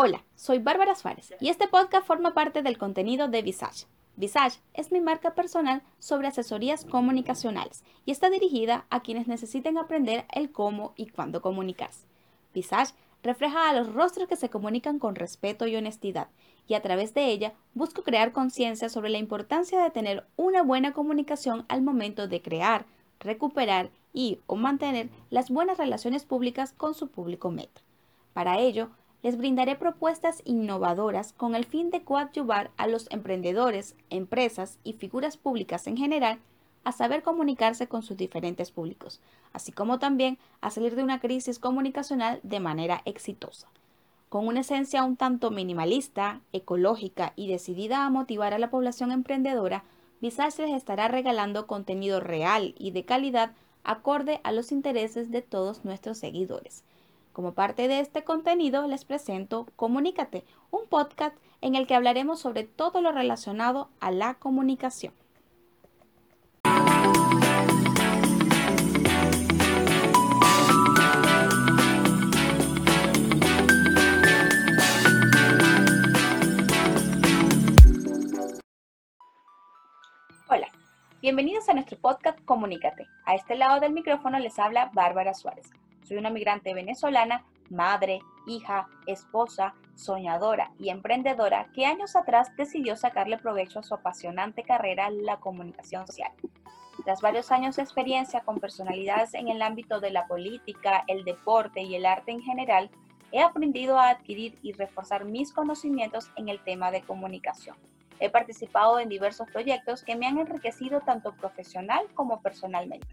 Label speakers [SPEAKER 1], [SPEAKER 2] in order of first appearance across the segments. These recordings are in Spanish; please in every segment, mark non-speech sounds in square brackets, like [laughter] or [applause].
[SPEAKER 1] Hola, soy Bárbara Suárez y este podcast forma parte del contenido de Visage. Visage es mi marca personal sobre asesorías comunicacionales y está dirigida a quienes necesiten aprender el cómo y cuándo comunicarse. Visage refleja a los rostros que se comunican con respeto y honestidad y a través de ella busco crear conciencia sobre la importancia de tener una buena comunicación al momento de crear, recuperar y o mantener las buenas relaciones públicas con su público meta. Para ello, les brindaré propuestas innovadoras con el fin de coadyuvar a los emprendedores, empresas y figuras públicas en general a saber comunicarse con sus diferentes públicos, así como también a salir de una crisis comunicacional de manera exitosa. Con una esencia un tanto minimalista, ecológica y decidida a motivar a la población emprendedora, Visage les estará regalando contenido real y de calidad acorde a los intereses de todos nuestros seguidores. Como parte de este contenido les presento Comunícate, un podcast en el que hablaremos sobre todo lo relacionado a la comunicación. Hola, bienvenidos a nuestro podcast Comunícate. A este lado del micrófono les habla Bárbara Suárez. Soy una migrante venezolana, madre, hija, esposa, soñadora y emprendedora que años atrás decidió sacarle provecho a su apasionante carrera la comunicación social. Tras varios años de experiencia con personalidades en el ámbito de la política, el deporte y el arte en general, he aprendido a adquirir y reforzar mis conocimientos en el tema de comunicación. He participado en diversos proyectos que me han enriquecido tanto profesional como personalmente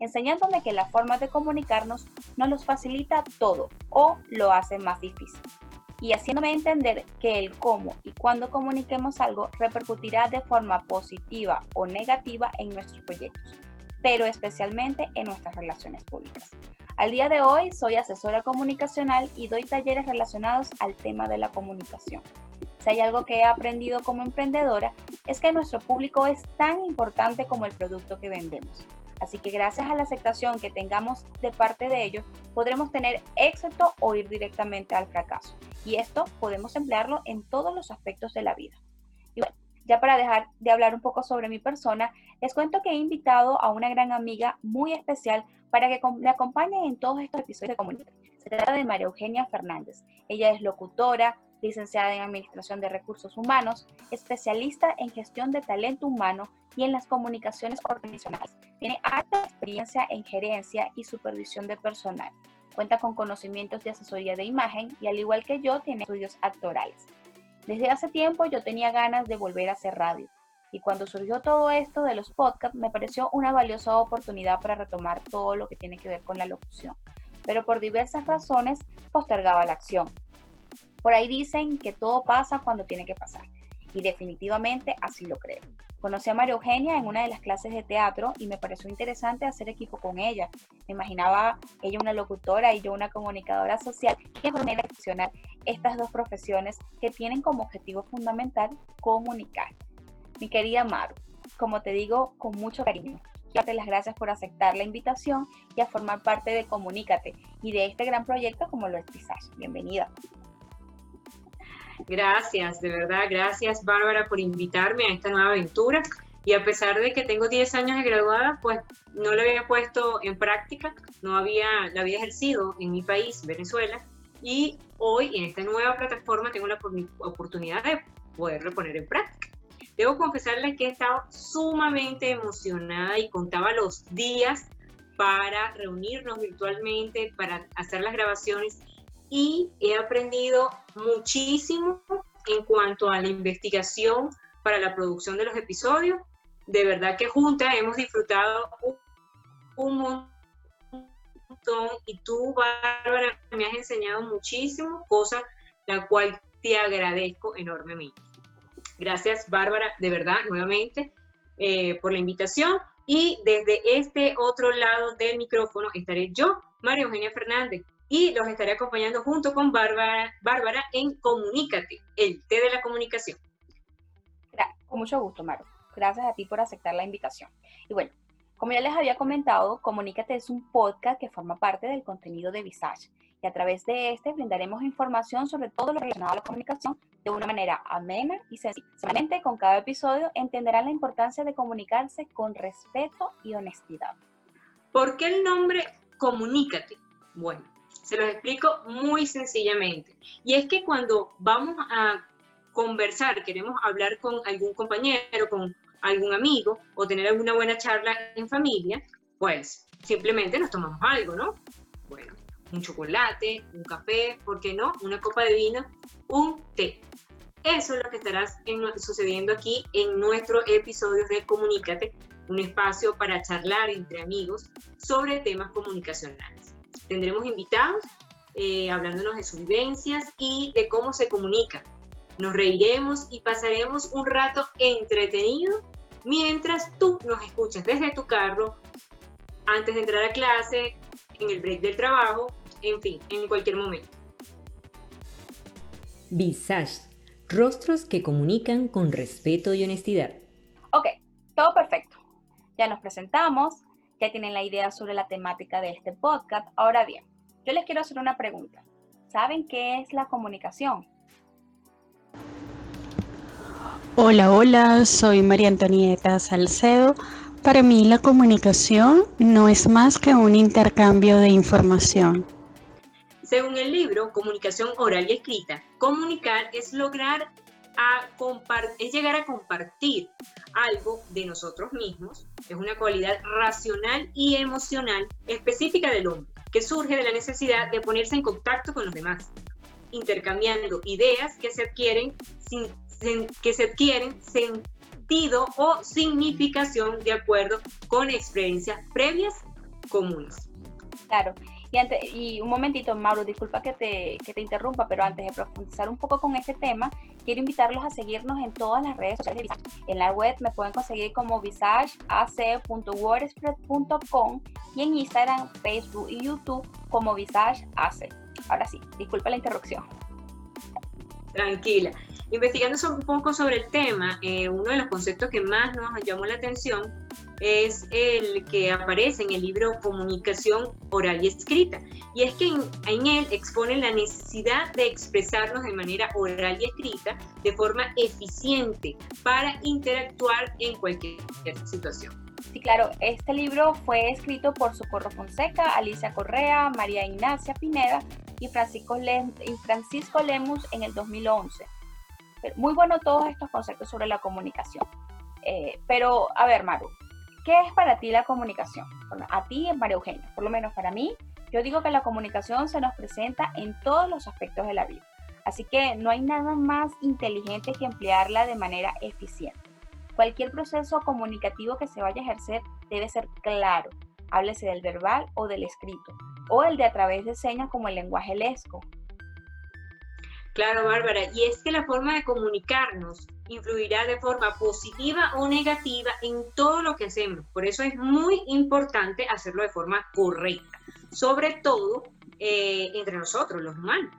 [SPEAKER 1] enseñándome que la forma de comunicarnos no los facilita todo o lo hace más difícil. Y haciéndome entender que el cómo y cuándo comuniquemos algo repercutirá de forma positiva o negativa en nuestros proyectos, pero especialmente en nuestras relaciones públicas. Al día de hoy soy asesora comunicacional y doy talleres relacionados al tema de la comunicación. Si hay algo que he aprendido como emprendedora es que nuestro público es tan importante como el producto que vendemos. Así que gracias a la aceptación que tengamos de parte de ellos, podremos tener éxito o ir directamente al fracaso. Y esto podemos emplearlo en todos los aspectos de la vida. Y bueno, ya para dejar de hablar un poco sobre mi persona, les cuento que he invitado a una gran amiga muy especial para que me acompañe en todos estos episodios de comunidad. Se trata de María Eugenia Fernández. Ella es locutora, licenciada en Administración de Recursos Humanos, especialista en gestión de talento humano y en las comunicaciones organizacionales. Tiene alta experiencia en gerencia y supervisión de personal. Cuenta con conocimientos de asesoría de imagen y al igual que yo tiene estudios actorales. Desde hace tiempo yo tenía ganas de volver a hacer radio y cuando surgió todo esto de los podcasts me pareció una valiosa oportunidad para retomar todo lo que tiene que ver con la locución, pero por diversas razones postergaba la acción. Por ahí dicen que todo pasa cuando tiene que pasar y definitivamente así lo creo. Conocí a María Eugenia en una de las clases de teatro y me pareció interesante hacer equipo con ella. Me imaginaba ella una locutora y yo una comunicadora social. Qué manera de fusionar estas dos profesiones que tienen como objetivo fundamental comunicar. Mi querida Maru, como te digo con mucho cariño, darte las gracias por aceptar la invitación y a formar parte de Comunícate y de este gran proyecto como lo es Visage. Bienvenida.
[SPEAKER 2] Gracias, de verdad, gracias Bárbara por invitarme a esta nueva aventura. Y a pesar de que tengo 10 años de graduada, pues no lo había puesto en práctica, no había, la había ejercido en mi país, Venezuela, y hoy en esta nueva plataforma tengo la oportunidad de poderlo poner en práctica. Debo confesarles que he estado sumamente emocionada y contaba los días para reunirnos virtualmente, para hacer las grabaciones y he aprendido muchísimo en cuanto a la investigación para la producción de los episodios. De verdad que juntas hemos disfrutado un montón y tú, Bárbara, me has enseñado muchísimo, cosa la cual te agradezco enormemente. Gracias, Bárbara, de verdad, nuevamente, eh, por la invitación. Y desde este otro lado del micrófono estaré yo, María Eugenia Fernández, y los estaré acompañando junto con Bárbara, Bárbara en Comunícate, el té de la comunicación.
[SPEAKER 1] Con mucho gusto, Maro. Gracias a ti por aceptar la invitación. Y bueno, como ya les había comentado, Comunícate es un podcast que forma parte del contenido de Visage y a través de este brindaremos información sobre todo lo relacionado a la comunicación de una manera amena y sencilla. Solamente con cada episodio entenderán la importancia de comunicarse con respeto y honestidad.
[SPEAKER 2] ¿Por qué el nombre Comunícate? Bueno, se los explico muy sencillamente. Y es que cuando vamos a conversar, queremos hablar con algún compañero, con algún amigo o tener alguna buena charla en familia, pues simplemente nos tomamos algo, ¿no? Bueno, un chocolate, un café, ¿por qué no? Una copa de vino, un té. Eso es lo que estará sucediendo aquí en nuestro episodio de Comunícate, un espacio para charlar entre amigos sobre temas comunicacionales. Tendremos invitados eh, hablándonos de sus vivencias y de cómo se comunica. Nos reiremos y pasaremos un rato entretenido mientras tú nos escuchas desde tu carro, antes de entrar a clase, en el break del trabajo, en fin, en cualquier momento.
[SPEAKER 3] Visage, rostros que comunican con respeto y honestidad.
[SPEAKER 1] Ok, todo perfecto. Ya nos presentamos, ya tienen la idea sobre la temática de este podcast. Ahora bien, yo les quiero hacer una pregunta. ¿Saben qué es la comunicación?
[SPEAKER 4] Hola, hola, soy María Antonieta Salcedo. Para mí la comunicación no es más que un intercambio de información.
[SPEAKER 2] Según el libro Comunicación Oral y Escrita, comunicar es lograr a es llegar a compartir algo de nosotros mismos, es una cualidad racional y emocional específica del hombre, que surge de la necesidad de ponerse en contacto con los demás, intercambiando ideas que se adquieren sin que se adquieren sentido o significación de acuerdo con experiencias previas comunes.
[SPEAKER 1] Claro. Y, un momentito, Mauro, disculpa que te, que te interrumpa, pero antes de profundizar un poco con este tema, quiero invitarlos a seguirnos en todas las redes sociales En la web me pueden conseguir como visageac.wordpress.com y en Instagram, Facebook y YouTube como visageac. Ahora sí, disculpa la interrupción.
[SPEAKER 2] Tranquila. Investigando un poco sobre el tema, eh, uno de los conceptos que más nos llamó la atención es el que aparece en el libro Comunicación Oral y Escrita. Y es que en, él expone la necesidad de expresarnos de manera oral y escrita de forma eficiente para interactuar en cualquier situación.
[SPEAKER 1] Sí, claro, este libro fue escrito por Socorro Fonseca, Alicia Correa, María Ignacia Pineda y Francisco, Lemus en el 2011. Muy bueno todos estos conceptos sobre la comunicación. Eh, pero, a ver, Maru, ¿qué es para ti la comunicación? a ti, María Eugenia, por lo menos para mí, yo digo que la comunicación se nos presenta en todos los aspectos de la vida. Así que no hay nada más inteligente que emplearla de manera eficiente. Cualquier proceso comunicativo que se vaya a ejercer debe ser claro, háblese del verbal o del escrito, o el de a través de señas como el lenguaje lesco,
[SPEAKER 2] Claro, Bárbara, y es que la forma de comunicarnos influirá de forma positiva o negativa en todo lo que hacemos. Por eso es muy importante hacerlo de forma correcta, sobre todo eh, entre nosotros, los humanos.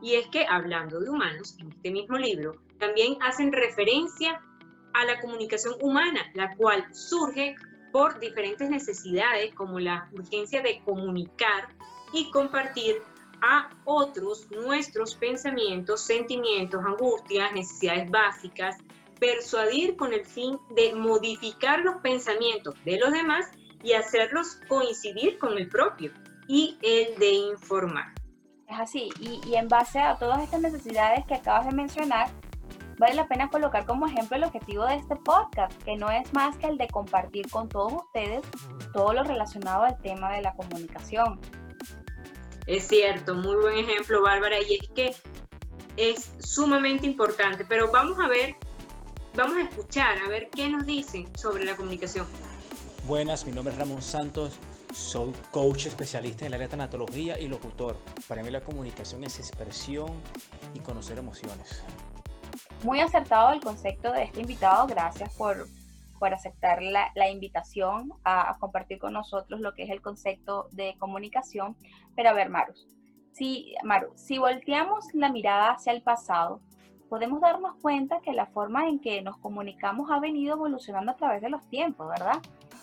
[SPEAKER 2] Y es que hablando de humanos, en este mismo libro, también hacen referencia a la comunicación humana, la cual surge por diferentes necesidades como la urgencia de comunicar y compartir a otros nuestros pensamientos, sentimientos, angustias, necesidades básicas, persuadir con el fin de modificar los pensamientos de los demás y hacerlos coincidir con el propio y el de informar.
[SPEAKER 1] Es así, y, en base a todas estas necesidades que acabas de mencionar, vale la pena colocar como ejemplo el objetivo de este podcast, que no es más que el de compartir con todos ustedes todo lo relacionado al tema de la comunicación.
[SPEAKER 2] Es cierto, muy buen ejemplo, Bárbara, y es que es sumamente importante, pero vamos a ver, vamos a escuchar, a ver qué nos dicen sobre la comunicación.
[SPEAKER 5] Buenas, mi nombre es Ramón Santos, soy coach especialista en el área de tanatología y locutor. Para mí la comunicación es expresión y conocer emociones.
[SPEAKER 1] Muy acertado el concepto de este invitado, gracias por, por aceptar la, la invitación a, a, compartir con nosotros lo que es el concepto de comunicación. Pero a ver, Maru, si, Maru, si volteamos la mirada hacia el pasado, podemos darnos cuenta que la forma en que nos comunicamos ha venido evolucionando a través de los tiempos, ¿verdad?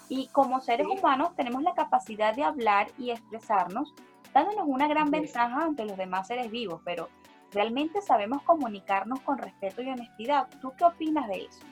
[SPEAKER 1] Y como seres humanos tenemos la capacidad de hablar y expresarnos dándonos una gran ventaja ante los demás seres vivos, pero ¿realmente sabemos comunicarnos con respeto y honestidad? ¿Tú qué opinas de eso?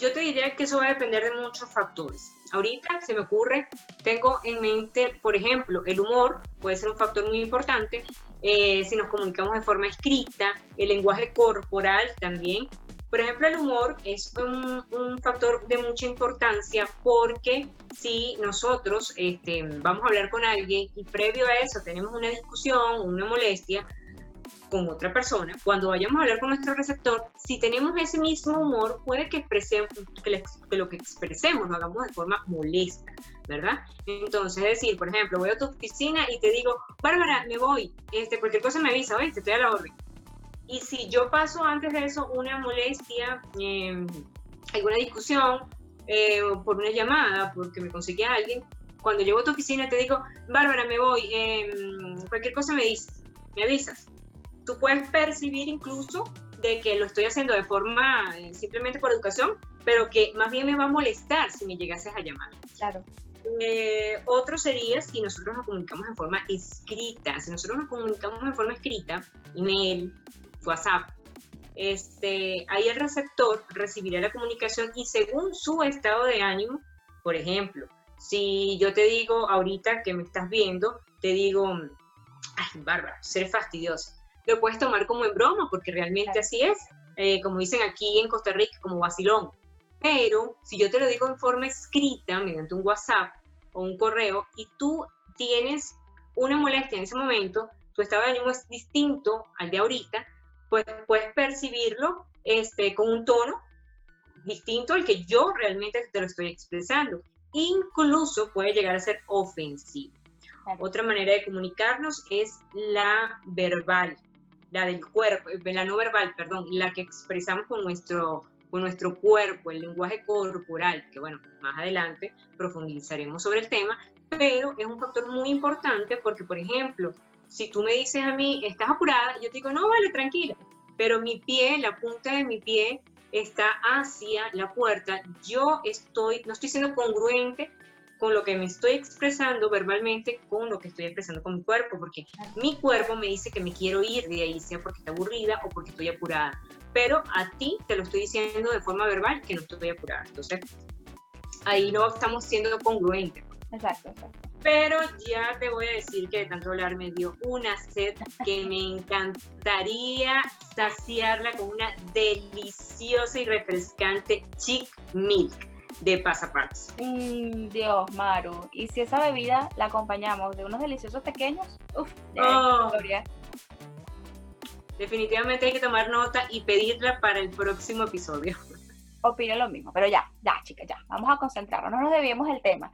[SPEAKER 2] Yo te diría que eso va a depender de muchos factores. Ahorita se me ocurre, tengo en mente, por ejemplo, el humor puede ser un factor muy importante. Eh, si nos comunicamos de forma escrita, el lenguaje corporal también. Por ejemplo, el humor es un, un factor de mucha importancia porque si nosotros este, vamos a hablar con alguien y previo a eso tenemos una discusión, una molestia, con otra persona, cuando vayamos a hablar con nuestro receptor, si tenemos ese mismo humor, puede que, expresemos, que, lo que expresemos lo hagamos de forma molesta, ¿verdad? Entonces, es decir, por ejemplo, voy a tu oficina y te digo, Bárbara, me voy, este, cualquier cosa me avisa, oye, te estoy a la orden. Y si yo paso antes de eso una molestia, eh, alguna discusión, eh, por una llamada, porque me conseguí a alguien, cuando llego a tu oficina te digo, Bárbara, me voy, em, cualquier cosa me dices, me avisas tú puedes percibir incluso de que lo estoy haciendo de forma eh, simplemente por educación, pero que más bien me va a molestar si me llegases a llamar.
[SPEAKER 1] Claro.
[SPEAKER 2] Eh, otro sería si nosotros nos comunicamos en forma escrita. Si nosotros nos comunicamos en forma escrita, email, WhatsApp, este, ahí el receptor recibirá la comunicación y según su estado de ánimo, por ejemplo, si yo te digo ahorita que me estás viendo, te digo, ay, Bárbara, ser fastidiosa lo puedes tomar como en broma, porque realmente así es, eh, como dicen aquí en Costa Rica, como vacilón. Pero si yo te lo digo en forma escrita, mediante un WhatsApp o un correo, y tú tienes una molestia en ese momento, tu estado de ánimo es distinto al de ahorita, pues puedes percibirlo este, con un tono distinto al que yo realmente te lo estoy expresando. Incluso puede llegar a ser ofensivo. Otra manera de comunicarnos es la verbal la del cuerpo, eh, la no verbal, perdón, la que expresamos con nuestro, con nuestro cuerpo, el lenguaje corporal, que bueno, más adelante profundizaremos sobre el tema, pero es un factor muy importante porque, por ejemplo, si tú me dices a mí, estás apurada, yo te digo, no, vale, tranquila, pero mi pie, la punta de mi pie está hacia la puerta, yo estoy, no estoy siendo congruente con lo que me estoy expresando verbalmente, con lo que estoy expresando con mi cuerpo, porque mi cuerpo me dice que me quiero ir de ahí, sea porque está aburrida o porque estoy apurada. Pero a ti te lo estoy diciendo de forma verbal que no estoy apurada. Entonces, ahí no estamos siendo congruentes.
[SPEAKER 1] Exacto, exacto.
[SPEAKER 2] Pero ya te voy a decir que de tanto hablar me dio una sed que me encantaría saciarla con una deliciosa y refrescante chick milk de pasapartes.
[SPEAKER 1] Mm, Dios, Maru. Y si esa bebida la acompañamos de unos deliciosos pequeños, uff,
[SPEAKER 2] oh. Definitivamente hay que tomar nota y pedirla para el próximo episodio. [laughs]
[SPEAKER 1] Opino lo mismo, pero ya, ya, chicas, ya. Vamos a concentrarnos, no nos debíamos el tema.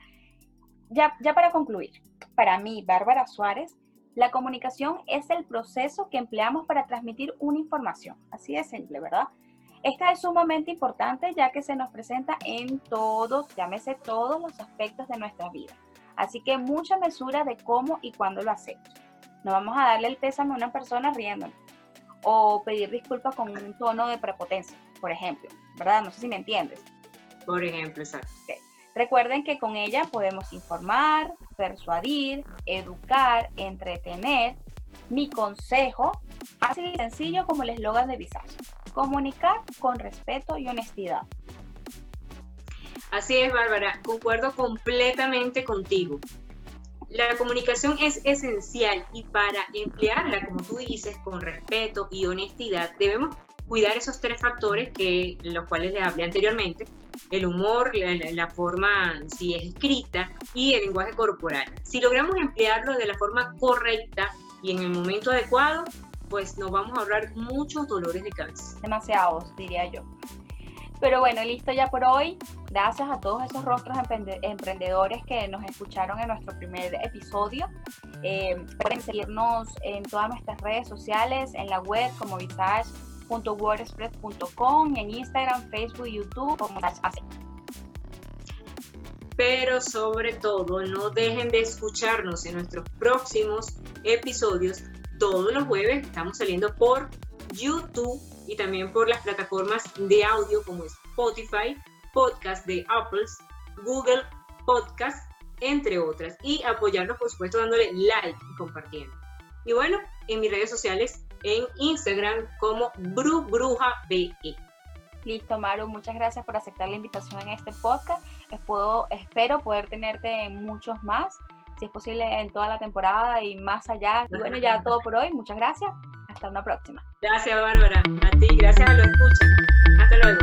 [SPEAKER 1] Ya, ya para concluir, para mí, Bárbara Suárez, la comunicación es el proceso que empleamos para transmitir una información. Así de simple, ¿verdad? Esta es sumamente importante ya que se nos presenta en todos, llámese todos los aspectos de nuestra vida. Así que mucha mesura de cómo y cuándo lo hacemos. No vamos a darle el pésame a una persona riéndonos o pedir disculpas con un tono de prepotencia, por ejemplo, ¿verdad? No sé si me entiendes.
[SPEAKER 2] Por ejemplo, exacto.
[SPEAKER 1] Recuerden que con ella podemos informar, persuadir, educar, entretener. Mi consejo, así de sencillo como el eslogan de Visage Comunicar con respeto y honestidad.
[SPEAKER 2] Así es, Bárbara, concuerdo completamente contigo. La comunicación es esencial y para emplearla, como tú dices, con respeto y honestidad, debemos cuidar esos tres factores que los cuales les hablé anteriormente, el humor, la, la, forma si es escrita y el lenguaje corporal. Si logramos emplearlo de la forma correcta y en el momento adecuado, pues nos vamos a ahorrar muchos dolores de cabeza.
[SPEAKER 1] Demasiados, diría yo. Pero bueno, listo ya por hoy. Gracias a todos esos rostros emprendedores que nos escucharon en nuestro primer episodio. Eh, pueden seguirnos en todas nuestras redes sociales, en la web como visage.wordpress.com, en Instagram, Facebook, YouTube, como.
[SPEAKER 2] Pero sobre todo, no dejen de escucharnos en nuestros próximos episodios todos los jueves estamos saliendo por YouTube y también por las plataformas de audio como Spotify, Podcast de Apple, Google Podcast entre otras. Y apoyarnos, por supuesto, dándole like y compartiendo. Y bueno, en mis redes sociales, en Instagram como BruBrujaBE.
[SPEAKER 1] Listo, Maru, muchas gracias por aceptar la invitación en este podcast. Espero poder tenerte en muchos más, si es posible en toda la temporada y más allá. Y bueno, ya todo por hoy. Muchas gracias. Hasta una próxima.
[SPEAKER 2] Gracias, Bárbara. A ti, gracias a los escuchas. Hasta luego.